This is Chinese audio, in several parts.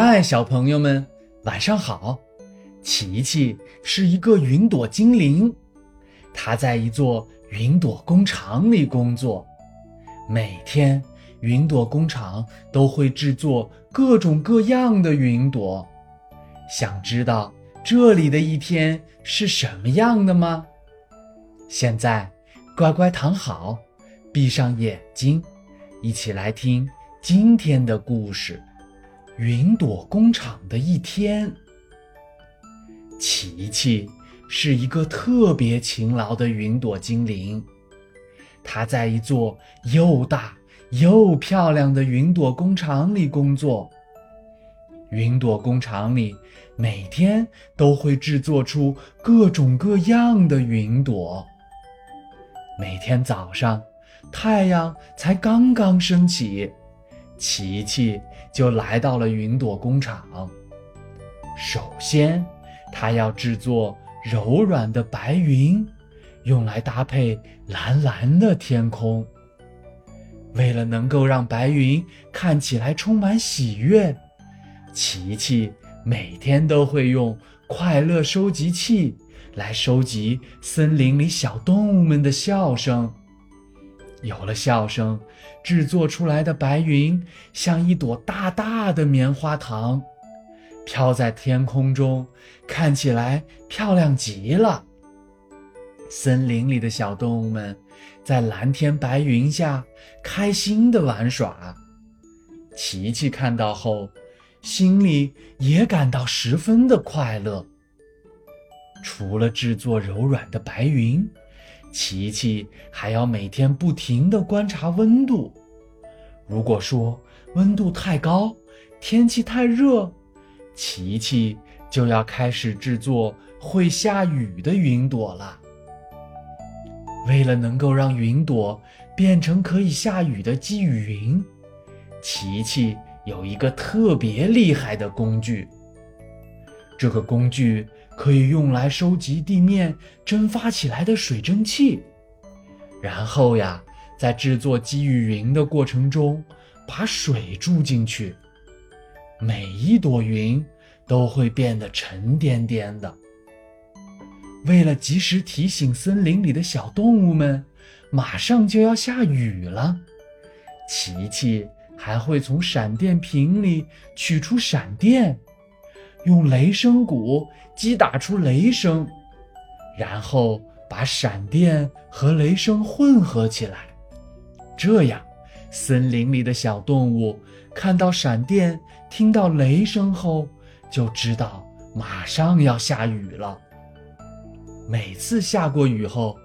嗨，小朋友们，晚上好！琪琪是一个云朵精灵，她在一座云朵工厂里工作。每天，云朵工厂都会制作各种各样的云朵。想知道这里的一天是什么样的吗？现在，乖乖躺好，闭上眼睛，一起来听今天的故事。云朵工厂的一天，琪琪是一个特别勤劳的云朵精灵。他在一座又大又漂亮的云朵工厂里工作。云朵工厂里每天都会制作出各种各样的云朵。每天早上，太阳才刚刚升起。琪琪就来到了云朵工厂。首先，他要制作柔软的白云，用来搭配蓝蓝的天空。为了能够让白云看起来充满喜悦，琪琪每天都会用快乐收集器来收集森林里小动物们的笑声。有了笑声，制作出来的白云像一朵大大的棉花糖，飘在天空中，看起来漂亮极了。森林里的小动物们在蓝天白云下开心地玩耍。琪琪看到后，心里也感到十分的快乐。除了制作柔软的白云。琪琪还要每天不停地观察温度。如果说温度太高，天气太热，琪琪就要开始制作会下雨的云朵了。为了能够让云朵变成可以下雨的积雨云，琪琪有一个特别厉害的工具。这个工具。可以用来收集地面蒸发起来的水蒸气，然后呀，在制作积雨云的过程中，把水注进去，每一朵云都会变得沉甸甸的。为了及时提醒森林里的小动物们，马上就要下雨了，琪琪还会从闪电瓶里取出闪电。用雷声鼓击打出雷声，然后把闪电和雷声混合起来。这样，森林里的小动物看到闪电、听到雷声后，就知道马上要下雨了。每次下过雨后，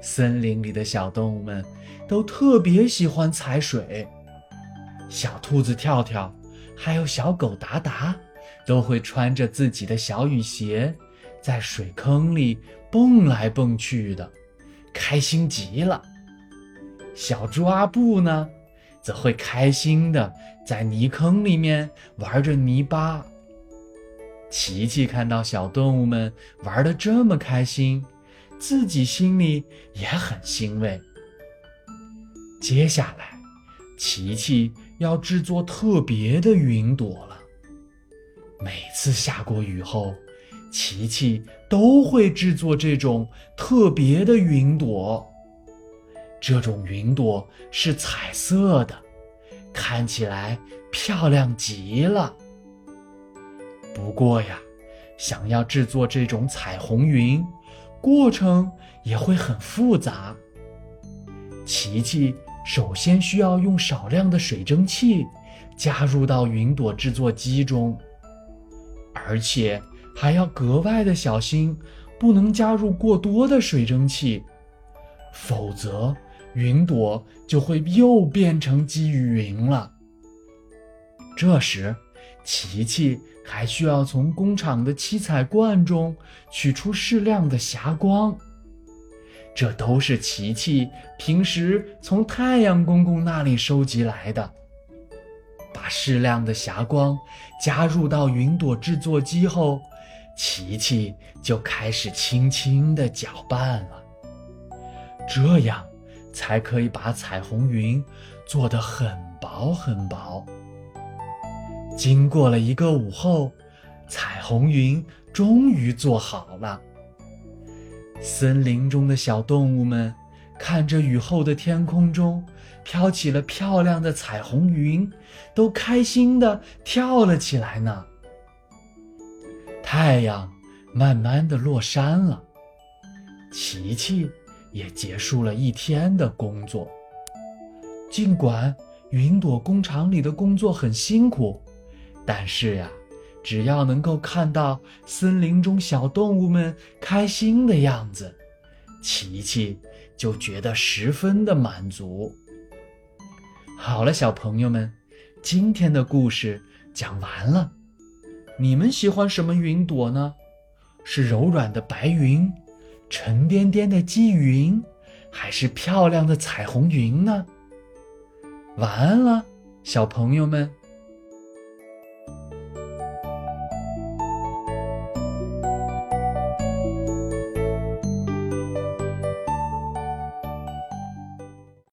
森林里的小动物们都特别喜欢踩水。小兔子跳跳，还有小狗达达。都会穿着自己的小雨鞋，在水坑里蹦来蹦去的，开心极了。小猪阿布呢，则会开心的在泥坑里面玩着泥巴。琪琪看到小动物们玩的这么开心，自己心里也很欣慰。接下来，琪琪要制作特别的云朵了。每次下过雨后，琪琪都会制作这种特别的云朵。这种云朵是彩色的，看起来漂亮极了。不过呀，想要制作这种彩虹云，过程也会很复杂。琪琪首先需要用少量的水蒸气加入到云朵制作机中。而且还要格外的小心，不能加入过多的水蒸气，否则云朵就会又变成积雨云了。这时，琪琪还需要从工厂的七彩罐中取出适量的霞光，这都是琪琪平时从太阳公公那里收集来的。适量的霞光加入到云朵制作机后，琪琪就开始轻轻地搅拌了。这样才可以把彩虹云做得很薄很薄。经过了一个午后，彩虹云终于做好了。森林中的小动物们看着雨后的天空中飘起了漂亮的彩虹云，都开心的跳了起来呢。太阳慢慢的落山了，琪琪也结束了一天的工作。尽管云朵工厂里的工作很辛苦，但是呀，只要能够看到森林中小动物们开心的样子，琪琪就觉得十分的满足。好了，小朋友们，今天的故事讲完了。你们喜欢什么云朵呢？是柔软的白云，沉甸甸的积云，还是漂亮的彩虹云呢？晚安了，小朋友们。